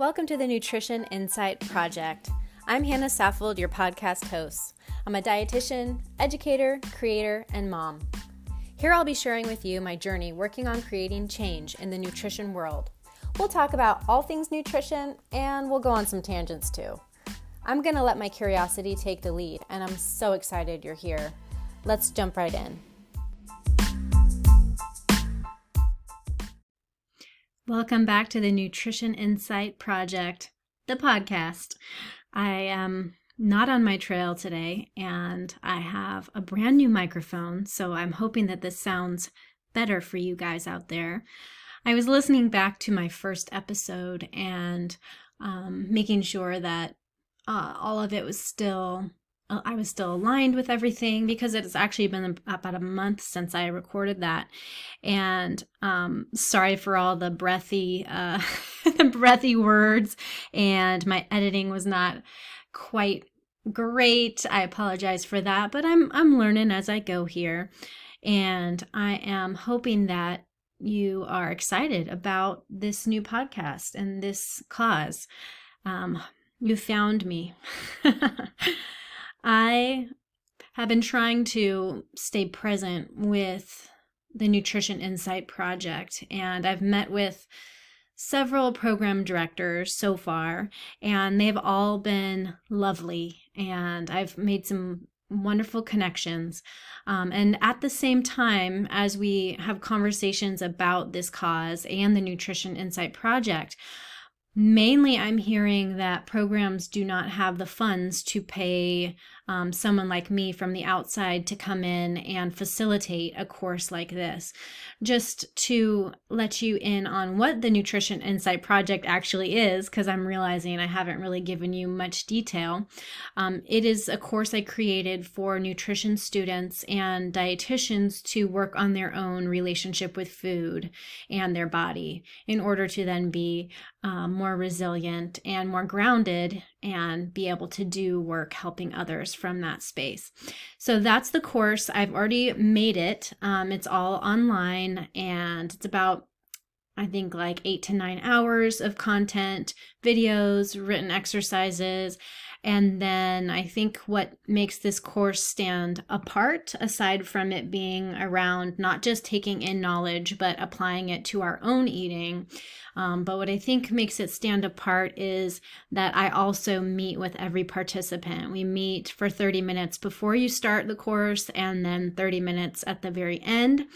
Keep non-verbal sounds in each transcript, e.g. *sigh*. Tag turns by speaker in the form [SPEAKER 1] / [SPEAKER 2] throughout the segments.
[SPEAKER 1] Welcome to the Nutrition Insight Project. I'm Hannah Saffold, your podcast host. I'm a dietitian, educator, creator, and mom. Here I'll be sharing with you my journey working on creating change in the nutrition world. We'll talk about all things nutrition and we'll go on some tangents too. I'm going to let my curiosity take the lead, and I'm so excited you're here. Let's jump right in. Welcome back to the Nutrition Insight Project, the podcast. I am not on my trail today and I have a brand new microphone, so I'm hoping that this sounds better for you guys out there. I was listening back to my first episode and um, making sure that uh, all of it was still I was still aligned with everything because it's actually been about a month since I recorded that. And um, sorry for all the breathy, uh, *laughs* the breathy words, and my editing was not quite great. I apologize for that, but I'm I'm learning as I go here, and I am hoping that you are excited about this new podcast and this cause. Um, you found me. *laughs* I have been trying to stay present with the Nutrition Insight Project, and I've met with several program directors so far, and they've all been lovely, and I've made some wonderful connections. Um, and at the same time, as we have conversations about this cause and the Nutrition Insight Project, Mainly, I'm hearing that programs do not have the funds to pay um, someone like me from the outside to come in and facilitate a course like this. Just to let you in on what the Nutrition Insight Project actually is, because I'm realizing I haven't really given you much detail. Um, it is a course I created for nutrition students and dietitians to work on their own relationship with food and their body in order to then be um, more resilient and more grounded and be able to do work helping others from that space. So that's the course. I've already made it. Um, it's all online and it's about I think like eight to nine hours of content, videos, written exercises, and then I think what makes this course stand apart, aside from it being around not just taking in knowledge, but applying it to our own eating, um, but what I think makes it stand apart is that I also meet with every participant. We meet for 30 minutes before you start the course and then 30 minutes at the very end.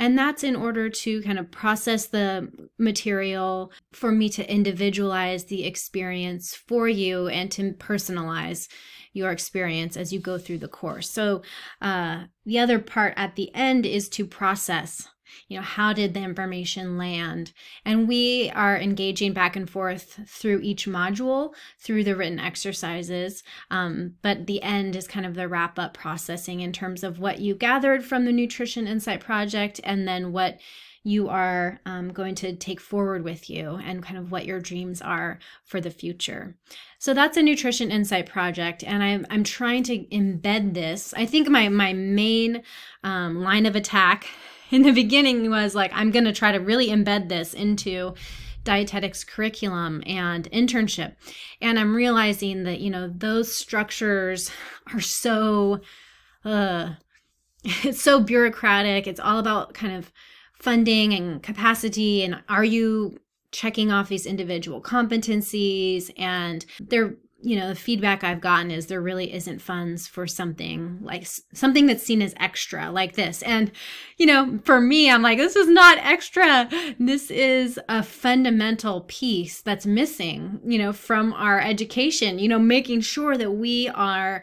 [SPEAKER 1] And that's in order to kind of process the material for me to individualize the experience for you and to personalize your experience as you go through the course. So, uh, the other part at the end is to process you know how did the information land and we are engaging back and forth through each module through the written exercises um, but the end is kind of the wrap up processing in terms of what you gathered from the nutrition insight project and then what you are um, going to take forward with you and kind of what your dreams are for the future. So that's a nutrition insight project, and I'm, I'm trying to embed this. I think my my main um, line of attack *laughs* in the beginning was like, I'm going to try to really embed this into dietetics curriculum and internship. And I'm realizing that, you know, those structures are so, uh, *laughs* it's so bureaucratic. It's all about kind of funding and capacity. And are you checking off these individual competencies? And they're you know the feedback i've gotten is there really isn't funds for something like something that's seen as extra like this. And you know for me i'm like this is not extra. This is a fundamental piece that's missing you know from our education you know making sure that we are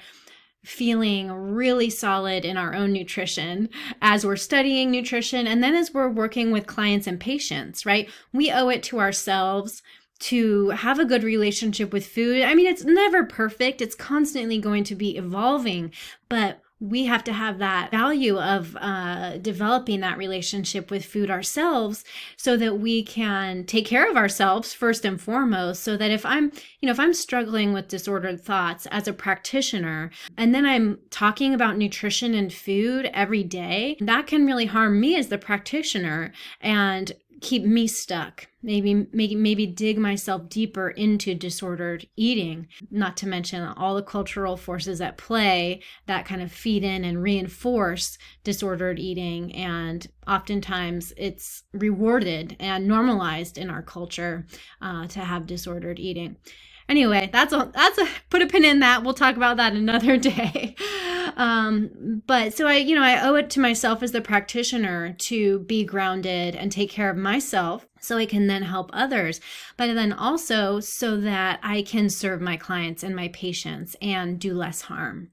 [SPEAKER 1] feeling really solid in our own nutrition as we're studying nutrition and then as we're working with clients and patients right? We owe it to ourselves to have a good relationship with food. I mean, it's never perfect, it's constantly going to be evolving, but we have to have that value of uh, developing that relationship with food ourselves so that we can take care of ourselves first and foremost so that if i'm you know if i'm struggling with disordered thoughts as a practitioner and then i'm talking about nutrition and food every day that can really harm me as the practitioner and keep me stuck maybe maybe maybe dig myself deeper into disordered eating not to mention all the cultural forces at play that kind of feed in and reinforce disordered eating. And oftentimes it's rewarded and normalized in our culture uh, to have disordered eating anyway that's a that's a put a pin in that. We'll talk about that another *laughs* day. Um but so i you know i owe it to myself as the practitioner to be grounded and take care of myself so i can then help others but then also so that i can serve my clients and my patients and do less harm.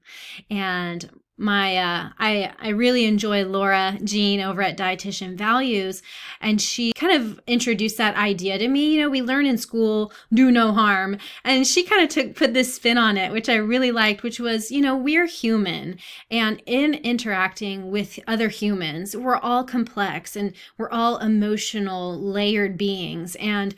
[SPEAKER 1] And my uh, I I really enjoy Laura Jean over at Dietitian Values, and she kind of introduced that idea to me. You know, we learn in school do no harm, and she kind of took put this spin on it, which I really liked, which was you know we're human, and in interacting with other humans, we're all complex and we're all emotional, layered beings, and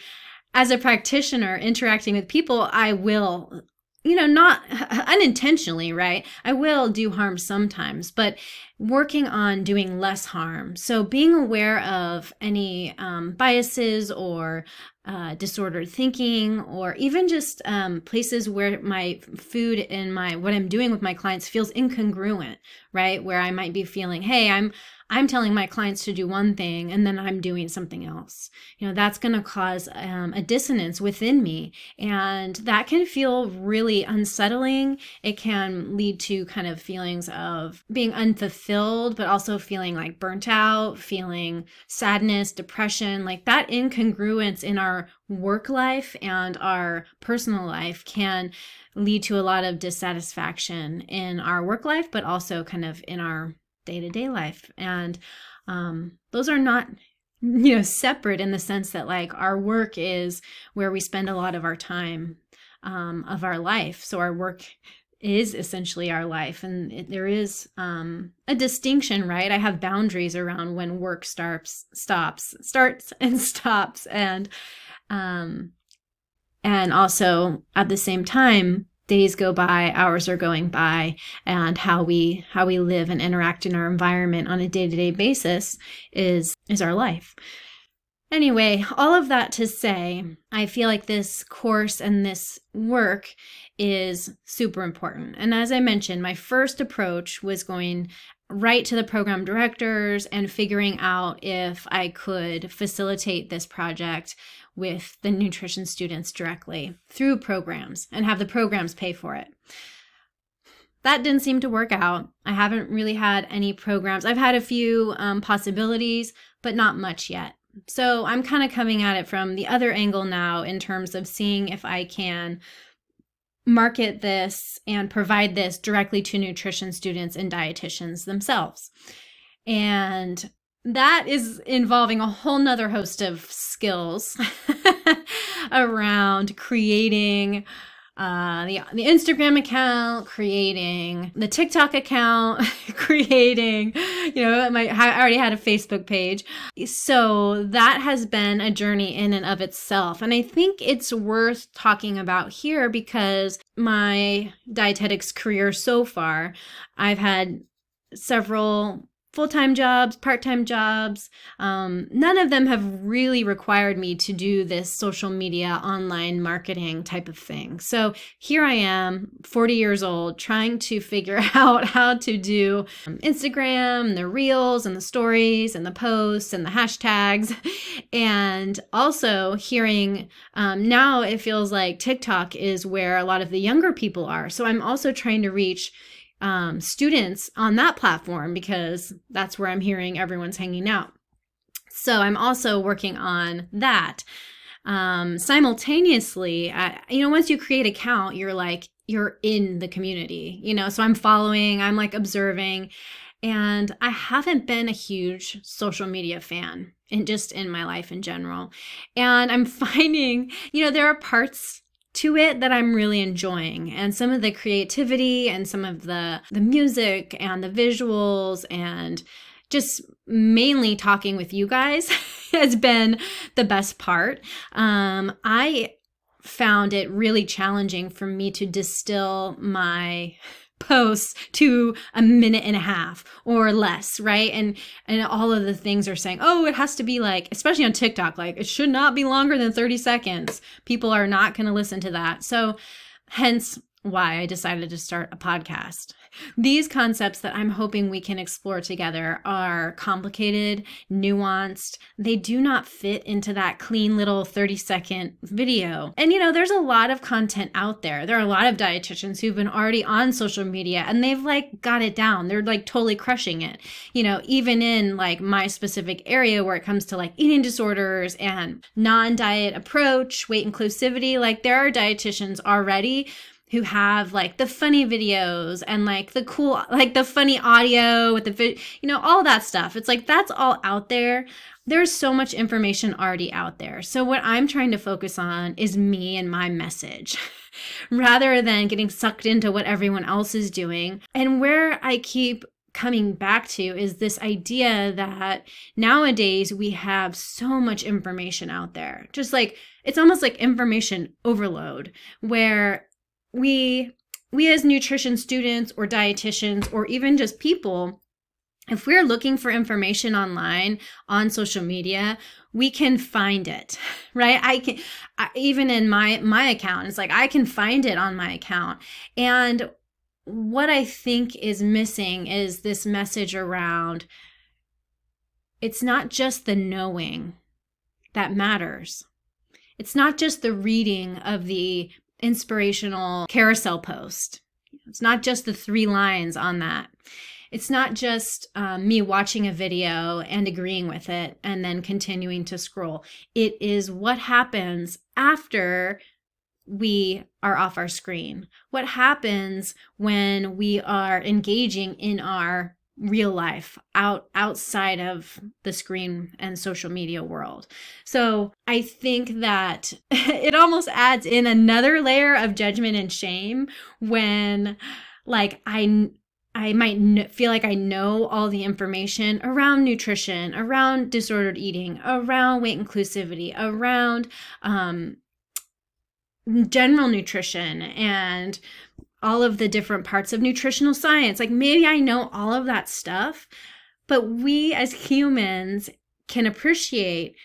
[SPEAKER 1] as a practitioner interacting with people, I will you know, not *laughs* unintentionally, right? I will do harm sometimes, but working on doing less harm. So being aware of any um, biases or uh, disordered thinking, or even just um, places where my food and my what I'm doing with my clients feels incongruent, right? Where I might be feeling, hey, I'm I'm telling my clients to do one thing and then I'm doing something else. You know, that's going to cause um, a dissonance within me. And that can feel really unsettling. It can lead to kind of feelings of being unfulfilled, but also feeling like burnt out, feeling sadness, depression. Like that incongruence in our work life and our personal life can lead to a lot of dissatisfaction in our work life, but also kind of in our day to day life. And um, those are not you know separate in the sense that like our work is where we spend a lot of our time um, of our life. So our work is essentially our life. And it, there is um, a distinction right? I have boundaries around when work starts stops starts *laughs* and stops. And um and also at the same time days go by hours are going by and how we how we live and interact in our environment on a day-to-day basis is is our life. Anyway all of that to say i feel like this course and this work is super important. And as i mentioned my first approach was going right to the program directors and figuring out if I could facilitate this project with the nutrition students directly through programs and have the programs pay for it. That didn't seem to work out. I haven't really had any programs. I've had a few um, possibilities, but not much yet. So I'm kind of coming at it from the other angle now in terms of seeing if I can market this and provide this directly to nutrition students and dietitians themselves. And that is involving a whole nother host of skills *laughs* around creating uh, the the Instagram account, creating the TikTok account, *laughs* creating, you know, my I already had a Facebook page. So that has been a journey in and of itself. And I think it's worth talking about here because my dietetics career so far, I've had several full time jobs, part time jobs. Um, none of them have really required me to do this social media, online marketing type of thing. So here I am, 40 years old, trying to figure *laughs* out how to do Instagram, the reels, and the stories, and the posts, and the hashtags. *laughs* And also hearing um, now it feels like TikTok is where a lot of the younger people are. So I'm also trying to reach um, students on that platform because that's where I'm hearing everyone's hanging out. So I'm also working on that. Um, simultaneously, I, you know, once you create account, you're like, you're in the community, you know, so I'm following, I'm like observing, and I haven't been a huge social media fan and just in my life in general. And I'm *laughs* finding, you know, there are parts to it that I'm really enjoying. And some of the creativity and some of the the music and the visuals and just mainly talking with you guys *laughs* has been the best part. Um, I found it really challenging for me to distill my posts to a minute and a half or less right? And and all of the things are saying oh it has to be like especially on tiktok like it should not be longer than 30 seconds. People are not going to listen to that. So hence why i decided to start a podcast these concepts that I'm hoping we can explore together are complicated, nuanced. They do not fit into that clean little 30 second video. And you know, there's a lot of content out there. There are a lot of dietitians who've been already on social media and they've like got it down. They're like totally crushing it. You know, even in like my specific area where it comes to like eating disorders and non diet approach, weight inclusivity, like there are dietitians already who have like the funny videos and like the cool like the funny audio with the you know all that stuff. It's like that's all out there. There's so much information already out there. So what i'm trying to focus on is me and my message *laughs* rather than getting sucked into what everyone else is doing. And where i keep coming back to is this idea that nowadays we have so much information out there. Just like it's almost like information overload where we we as nutrition students or dietitians or even just people if we're looking for information online on social media we can find it *laughs* right? I can I, even in my my account it's like i can find it on my account. And what i think is missing is this message around it's not just the knowing that matters. It's not just the reading of the inspirational carousel post. It's not just the three lines on that. It's not just um, me watching a video and agreeing with it and then continuing to scroll. It is what happens after we are off our screen. What happens when we are engaging in our real life out outside of the screen and social media world. So I think that *laughs* it almost adds in another layer of judgment and shame when like I I might kn- feel like I know all the information around nutrition, around disordered eating, around weight inclusivity, around um, general nutrition and all of the different parts of nutritional science. Like maybe I know all of that stuff, but we as humans can appreciate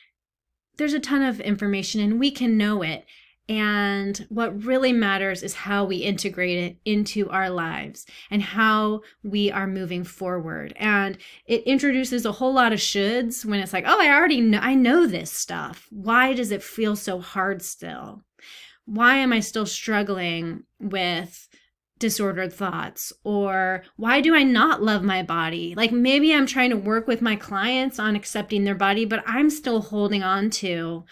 [SPEAKER 1] there's a ton of information and we can know it. And what really matters is how we integrate it into our lives and how we are moving forward. And it introduces a whole lot of shoulds when it's like, oh, I already know, I know this stuff. Why does it feel so hard still? Why am I still struggling with disordered thoughts or why do I not love my body? Like maybe I'm trying to work with my clients on accepting their body, but I'm still holding on to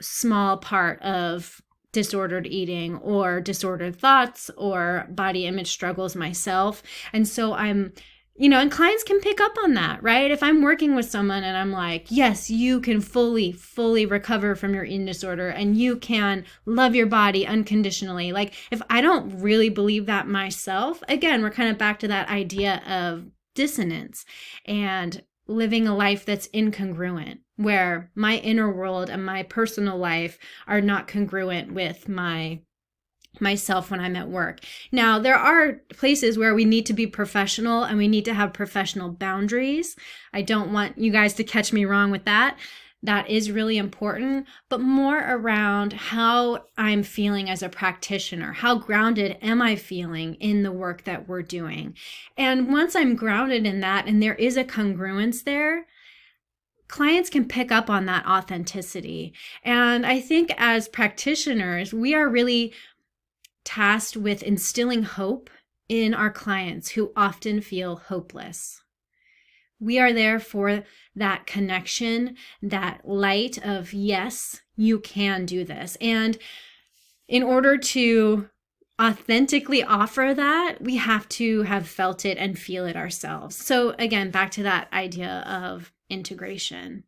[SPEAKER 1] small part of disordered eating or disordered thoughts or body image struggles myself. And so I'm you know, and clients can pick up on that, right? If I'm working with someone and I'm like, yes, you can fully, fully recover from your eating disorder and you can love your body unconditionally. Like, if I don't really believe that myself, again, we're kind of back to that idea of dissonance and living a life that's incongruent, where my inner world and my personal life are not congruent with my myself when I'm at work. Now, there are places where we need to be professional and we need to have professional boundaries. I don't want you guys to catch me wrong with that. That is really important, but more around how I'm feeling as a practitioner. How grounded am I feeling in the work that we're doing? And once I'm grounded in that and there is a congruence there, clients can pick up on that authenticity. And I think as practitioners, we are really tasked with instilling hope in our clients who often feel hopeless. We are there for that connection, that light of, yes, you can do this. And in order to authentically offer that, we have to have felt it and feel it ourselves. So, again, back to that idea of integration.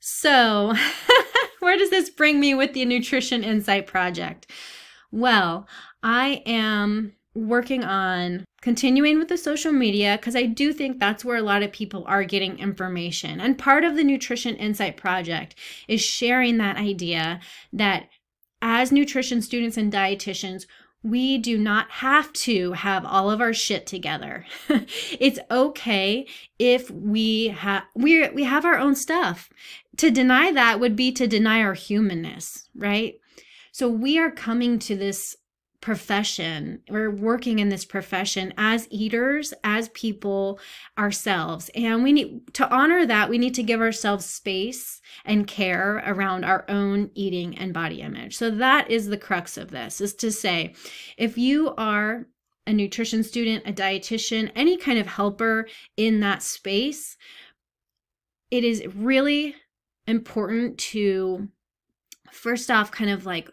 [SPEAKER 1] So, *laughs* where does this bring me with the Nutrition Insight Project? Well, I am working on continuing with the social media because I do think that's where a lot of people are getting information. And part of the Nutrition Insight Project is sharing that idea that as nutrition students and dietitians, we do not have to have all of our shit together. *laughs* it's okay if we have we we have our own stuff. To deny that would be to deny our humanness, right? So we are coming to this profession we're working in this profession as eaters as people ourselves. And we need to honor that we need to give ourselves space and care around our own eating and body image. So that is the crux of this is to say if you are a nutrition student a dietitian any kind of helper in that space it is really important to first off kind of like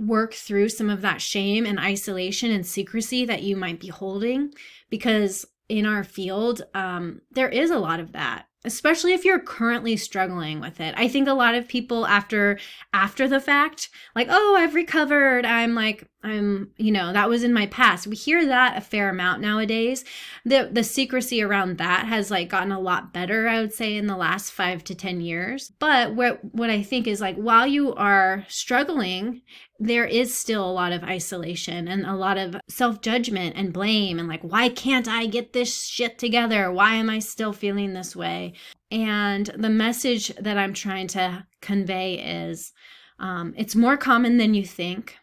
[SPEAKER 1] work through some of that shame and isolation and secrecy that you might be holding because in our field um, there is a lot of that especially if you're currently struggling with it. I think a lot of people after after the fact like oh i've recovered. I'm like i'm you know that was in my past. We hear that a fair amount nowadays. The the secrecy around that has like gotten a lot better i would say in the last 5 to 10 years. But what what i think is like while you are struggling there is still a lot of isolation and a lot of self judgment and blame, and like, why can't I get this shit together? Why am I still feeling this way? And the message that I'm trying to convey is um, it's more common than you think.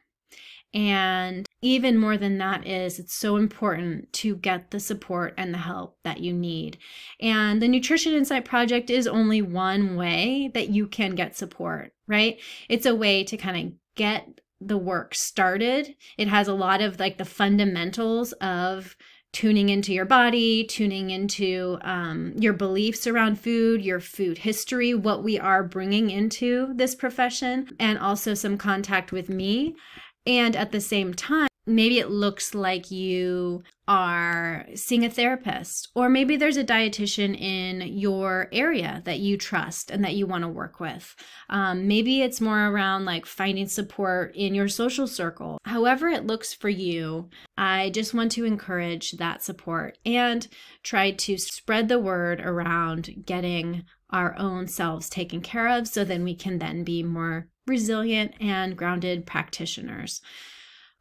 [SPEAKER 1] And even more than that is it's so important to get the support and the help that you need. And the Nutrition Insight Project is only one way that you can get support, right? It's a way to kind of get the work started. It has a lot of like the fundamentals of tuning into your body, tuning into um, your beliefs around food, your food history, what we are bringing into this profession, and also some contact with me. And at the same time, maybe it looks like you are seeing a therapist, or maybe there's a dietitian in your area that you trust and that you want to work with. Um, maybe it's more around like finding support in your social circle. However, it looks for you, I just want to encourage that support and try to spread the word around getting our own selves taken care of so then we can then be more resilient and grounded practitioners.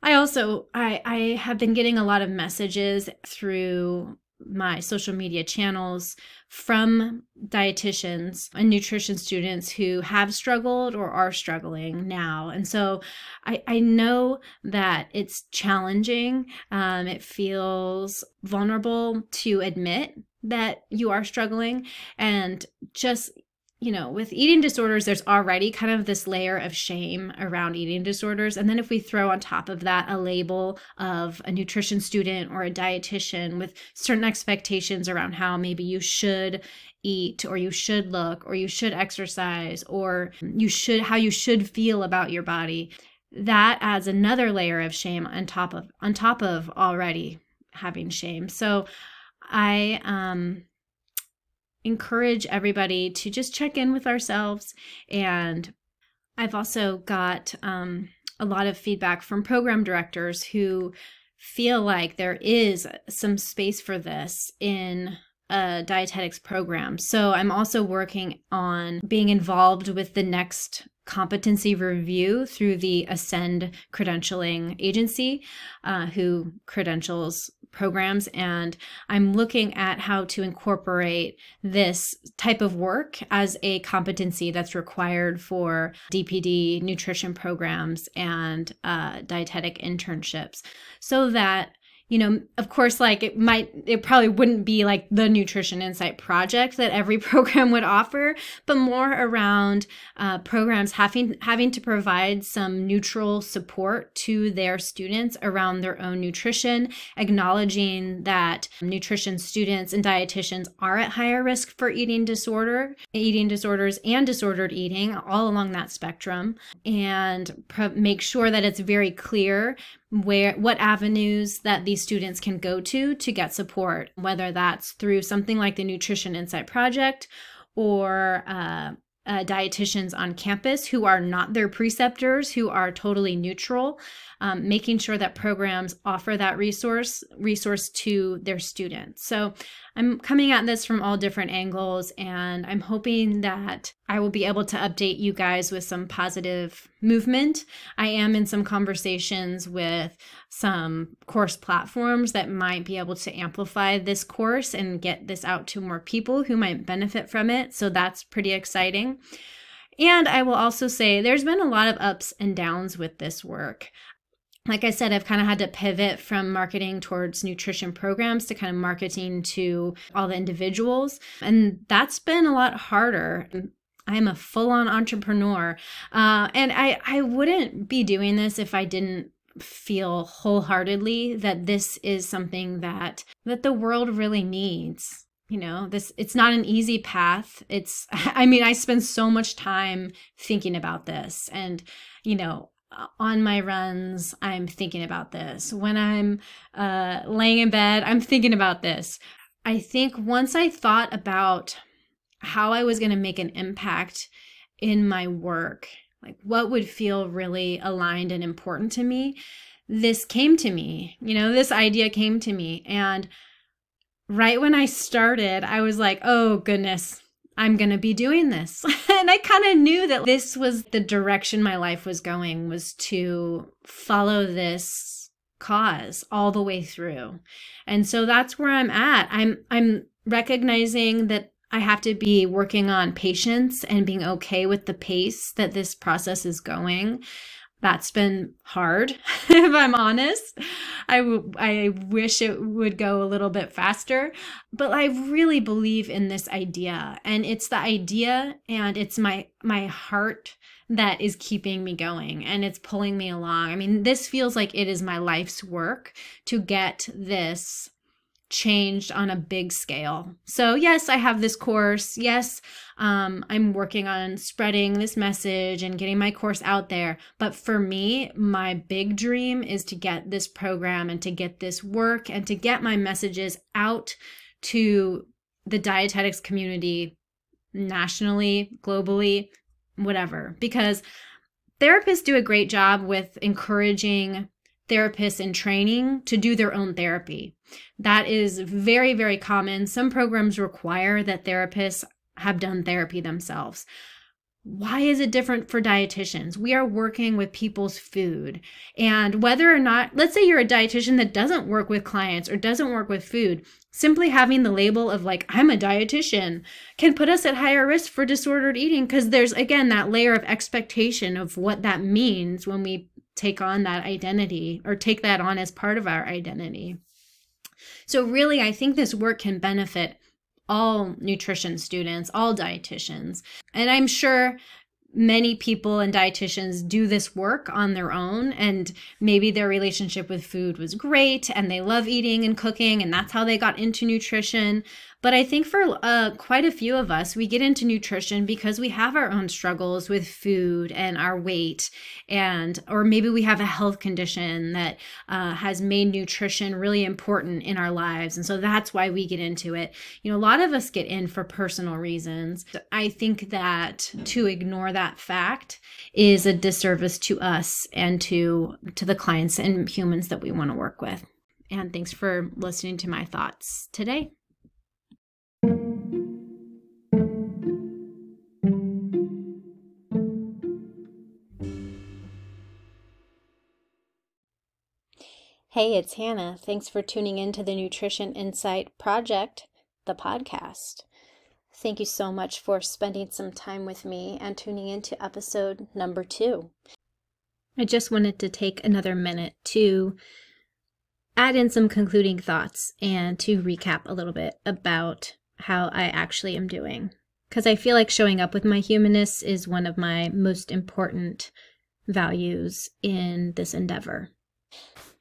[SPEAKER 1] I also I I have been getting a lot of messages through my social media channels from dietitians and nutrition students who have struggled or are struggling now. And so I, I know that it's challenging. Um, it feels vulnerable to admit that you are struggling and just you know, with eating disorders, there's already kind of this layer of shame around eating disorders. And then if we throw on top of that a label of a nutrition student or a dietitian with certain expectations around how maybe you should eat or you should look or you should exercise or you should how you should feel about your body that adds another layer of shame on top of on top of already having shame so i um encourage everybody to just check in with ourselves. And I've also got um, a lot of feedback from program directors who feel like there is some space for this in a dietetics program. So I'm also working on being involved with the next competency review through the ACEND credentialing agency, uh, who credentials programs and I'm looking at how to incorporate this type of work as a competency that's required for DPD nutrition programs and uh, dietetic internships so that you know, of course, like it might, it probably wouldn't be like the Nutrition Insight project that every *laughs* program would offer, but more around uh, programs having having to provide some neutral support to their students around their own nutrition, acknowledging that nutrition students and dietitians are at higher risk for eating disorder, eating disorders, and disordered eating, all along that spectrum, and pro- make sure that it's very clear where what avenues that these students can go to to get support whether that's through something like the nutrition insight project or uh, uh, dietitians on campus who are not their preceptors, who are totally neutral, um, making sure that programs offer that resource resource to their students. So I'm coming at this from all different angles, and I'm hoping that I will be able to update you guys with some positive movement. I am in some conversations with some course platforms that might be able to amplify this course and get this out to more people who might benefit from it. So that's pretty exciting. And I will also say there's been a lot of ups and downs with this work like I said, I've kind of had to pivot from marketing towards nutrition programs to kind of marketing to all the individuals. And that's been a lot harder. I'm a full on entrepreneur. Uh, and I, I wouldn't be doing this if I didn't feel wholeheartedly that this is something that that the world really needs you know this it's not an easy path it's *laughs* i mean i spend so much time thinking about this and you know on my runs, I'm thinking about this. When I'm uh, laying in bed, I'm thinking about this. I think once I thought about how I was going to make an impact in my work, like what would feel really aligned and important to me, this came to me. You know, this idea came to me. And right when I started, I was like, oh goodness, I'm going to be doing this. *laughs* and I kind of knew that this was the direction my life was going was to follow this cause all the way through. And so that's where I'm at. I'm I'm recognizing that I have to be working on patience and being okay with the pace that this process is going. That's been hard *laughs* if i'm honest. I, w- I wish it would go a little bit faster but i really believe in this idea and it's the idea and it's my my heart that is keeping me going and it's pulling me along. I mean this feels like it is my life's work to get this changed on a big scale. So, yes, I have this course. Yes, um, I'm working on spreading this message and getting my course out there. But for me, my big dream is to get this program and to get this work and to get my messages out to the dietetics community nationally, globally, whatever. Because therapists do a great job with encouraging therapists in training to do their own therapy. That is very, very common. Some programs require that therapists have done therapy themselves. Why is it different for dietitians? We are working with people's food. And whether or not, let's say you're a dietitian that doesn't work with clients or doesn't work with food, simply having the label of like, I'm a dietitian can put us at higher risk for disordered eating because there's, again, that layer of expectation of what that means when we take on that identity or take that on as part of our identity. So, really, I think this work can benefit all nutrition students, all dietitians. And I'm sure many people and dietitians do this work on their own and maybe their relationship with food was great and they love eating and cooking and that's how they got into nutrition but I think for uh, quite a few of us, we get into nutrition because we have our own struggles with food and our weight, and or maybe we have a health condition that uh, has made nutrition really important in our lives, and so that's why we get into it. You know, a lot of us get in for personal reasons. I think that to ignore that fact is a disservice to us and to to the clients and humans that we want to work with. And thanks for listening to my thoughts today. Hey, it's Hannah. Thanks for tuning in to the Nutrition Insight Project, the podcast. Thank you so much for spending some time with me and tuning into episode number two. I just wanted to take another minute to add in some concluding thoughts and to recap a little bit about how I actually am doing. Because I feel like showing up with my humanness is one of my most important values in this endeavor.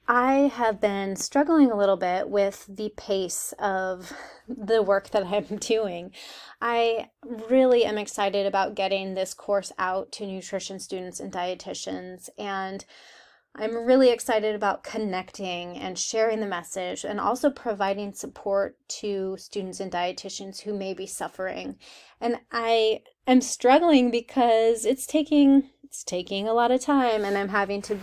[SPEAKER 1] I have been struggling a little bit with the pace of the work that I'm *laughs* doing. I really am excited about getting this course out to nutrition students and dietitians. And I'm really excited about connecting and sharing the message and also providing support to students and dietitians who may be suffering. And I am struggling because it's taking it's taking a lot of time and I'm having to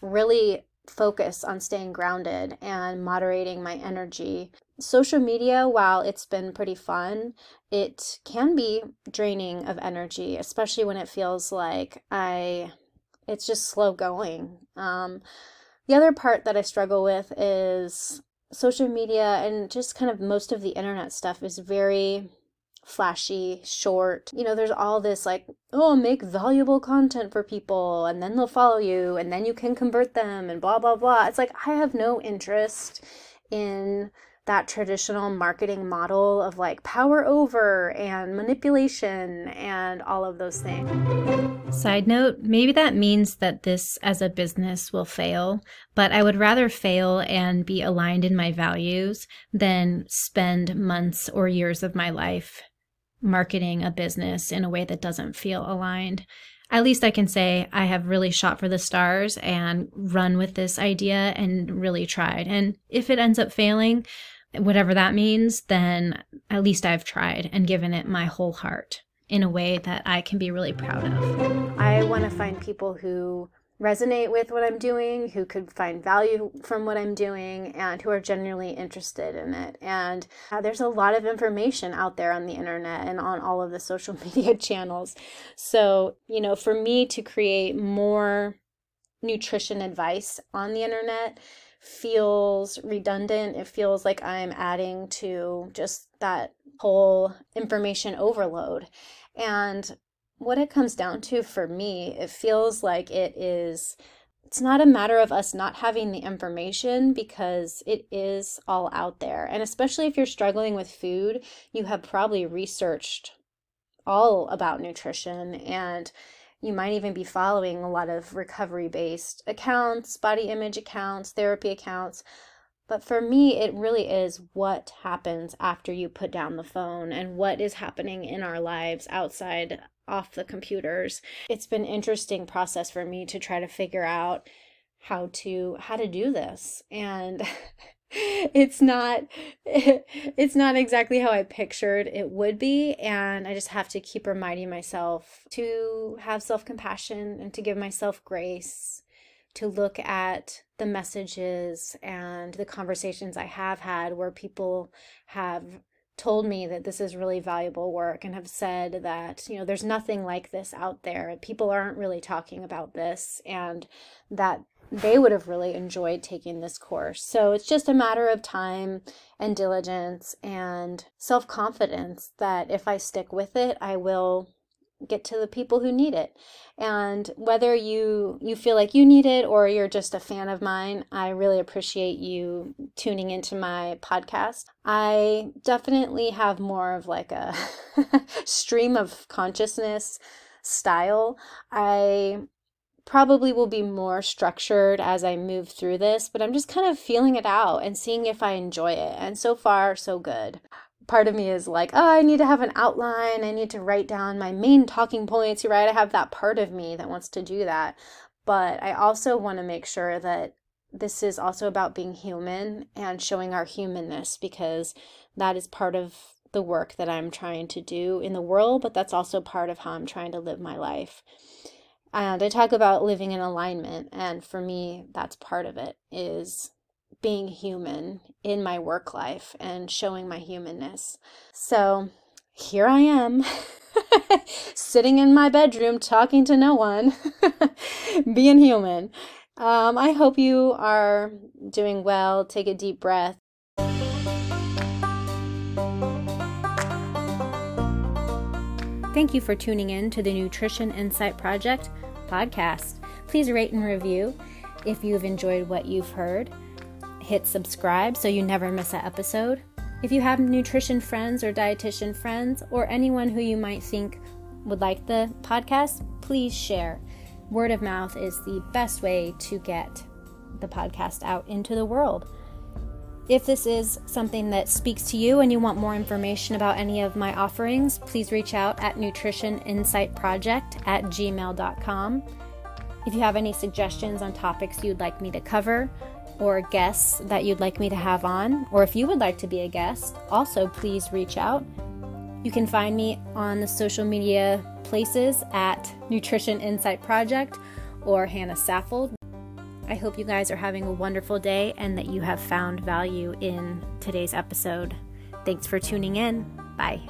[SPEAKER 1] really focus on staying grounded and moderating my energy. Social media, while it's been pretty fun, it can be draining of energy, especially when it feels like I it's just slow going. Um, the other part that I struggle with is social media and just kind of most of the internet stuff is very flashy, short. You know, there's all this like, oh, make valuable content for people and then they'll follow you and then you can convert them and blah, blah, blah. It's like, I have no interest in that traditional marketing model of like power over and manipulation and all of those things.
[SPEAKER 2] Side note, maybe that means that this as a business will fail, but I would rather fail and be aligned in my values than spend months or years of my life marketing a business in a way that doesn't feel aligned. At least I can say I have really shot for the stars and run with this idea and really tried. And if it ends up failing, whatever that means, then at least I've tried and given it my whole heart in a way that I can be really proud of.
[SPEAKER 1] I want to find people who resonate with what I'm doing, who could find value from what I'm doing, and who are genuinely interested in it. And uh, there's a lot of information out there on the internet and on all of the social *laughs* media channels. So, you know, for me to create more nutrition advice on the internet feels redundant. It feels like I'm adding to just that whole information overload. And what it comes down to for me, it feels like it is it's not a matter of us not having the information because it is all out there. And especially if you're struggling with food, you have probably researched all about nutrition and you might even be following a lot of recovery based accounts, body image accounts, therapy accounts. But for me, it really is what happens after you put down the phone and what is happening in our lives outside off the computers. It's been interesting process for me to try to figure out how to how to do this. And *laughs* it's not *laughs* it's not exactly how I pictured it would be. And I just have to keep reminding myself to have self-compassion and to give myself grace to look at the messages and the conversations I have had where people have told me that this is really valuable work and have said that you know there's nothing like this out there. People aren't really talking about this and that they would have really enjoyed taking this course. So it's just a matter of time and diligence and self-confidence that if i stick with it i will get to the people who need it. And whether you you feel like you need it or you're just a fan of mine i really appreciate you tuning into my podcast. I definitely have more of like a *laughs* stream of consciousness style. I probably will be more structured as i move through this but i'm just kind of feeling it out and seeing if i enjoy it. And so far so good part of me is like, oh, I need to have an outline. I need to write down my main talking points, You right? I have that part of me that wants to do that. But I also want to make sure that this is also about being human and showing our humanness because that is part of the work that I'm trying to do in the world, but that's also part of how I'm trying to live my life. And I talk about living in alignment, and for me, that's part of it is being human in my work life and showing my humanness. So here I am. *laughs* sitting in my bedroom talking to no one, *laughs* being human. Um, I hope you are doing well. Take a deep breath.
[SPEAKER 2] Thank you for tuning in to the Nutrition Insight Project podcast. Please rate and review if you've enjoyed what you've heard hit subscribe so you never miss an episode. If you have nutrition friends or dietitian friends or anyone who you might think would like the podcast, please share. Word of mouth is the best way to get the podcast out into the world. If this is something that speaks to you and you want more information about any of my offerings, please reach out at nutritioninsightproject at gmail.com. If you have any suggestions on topics you'd like me to cover, or guests that you'd like me to have on, or if you would like to be a guest, also please reach out. You can find me on the social media places at Nutrition Insight Project or Hannah Saffold. I hope you guys are having a wonderful day and that you have found value in today's episode. Thanks for tuning in. Bye.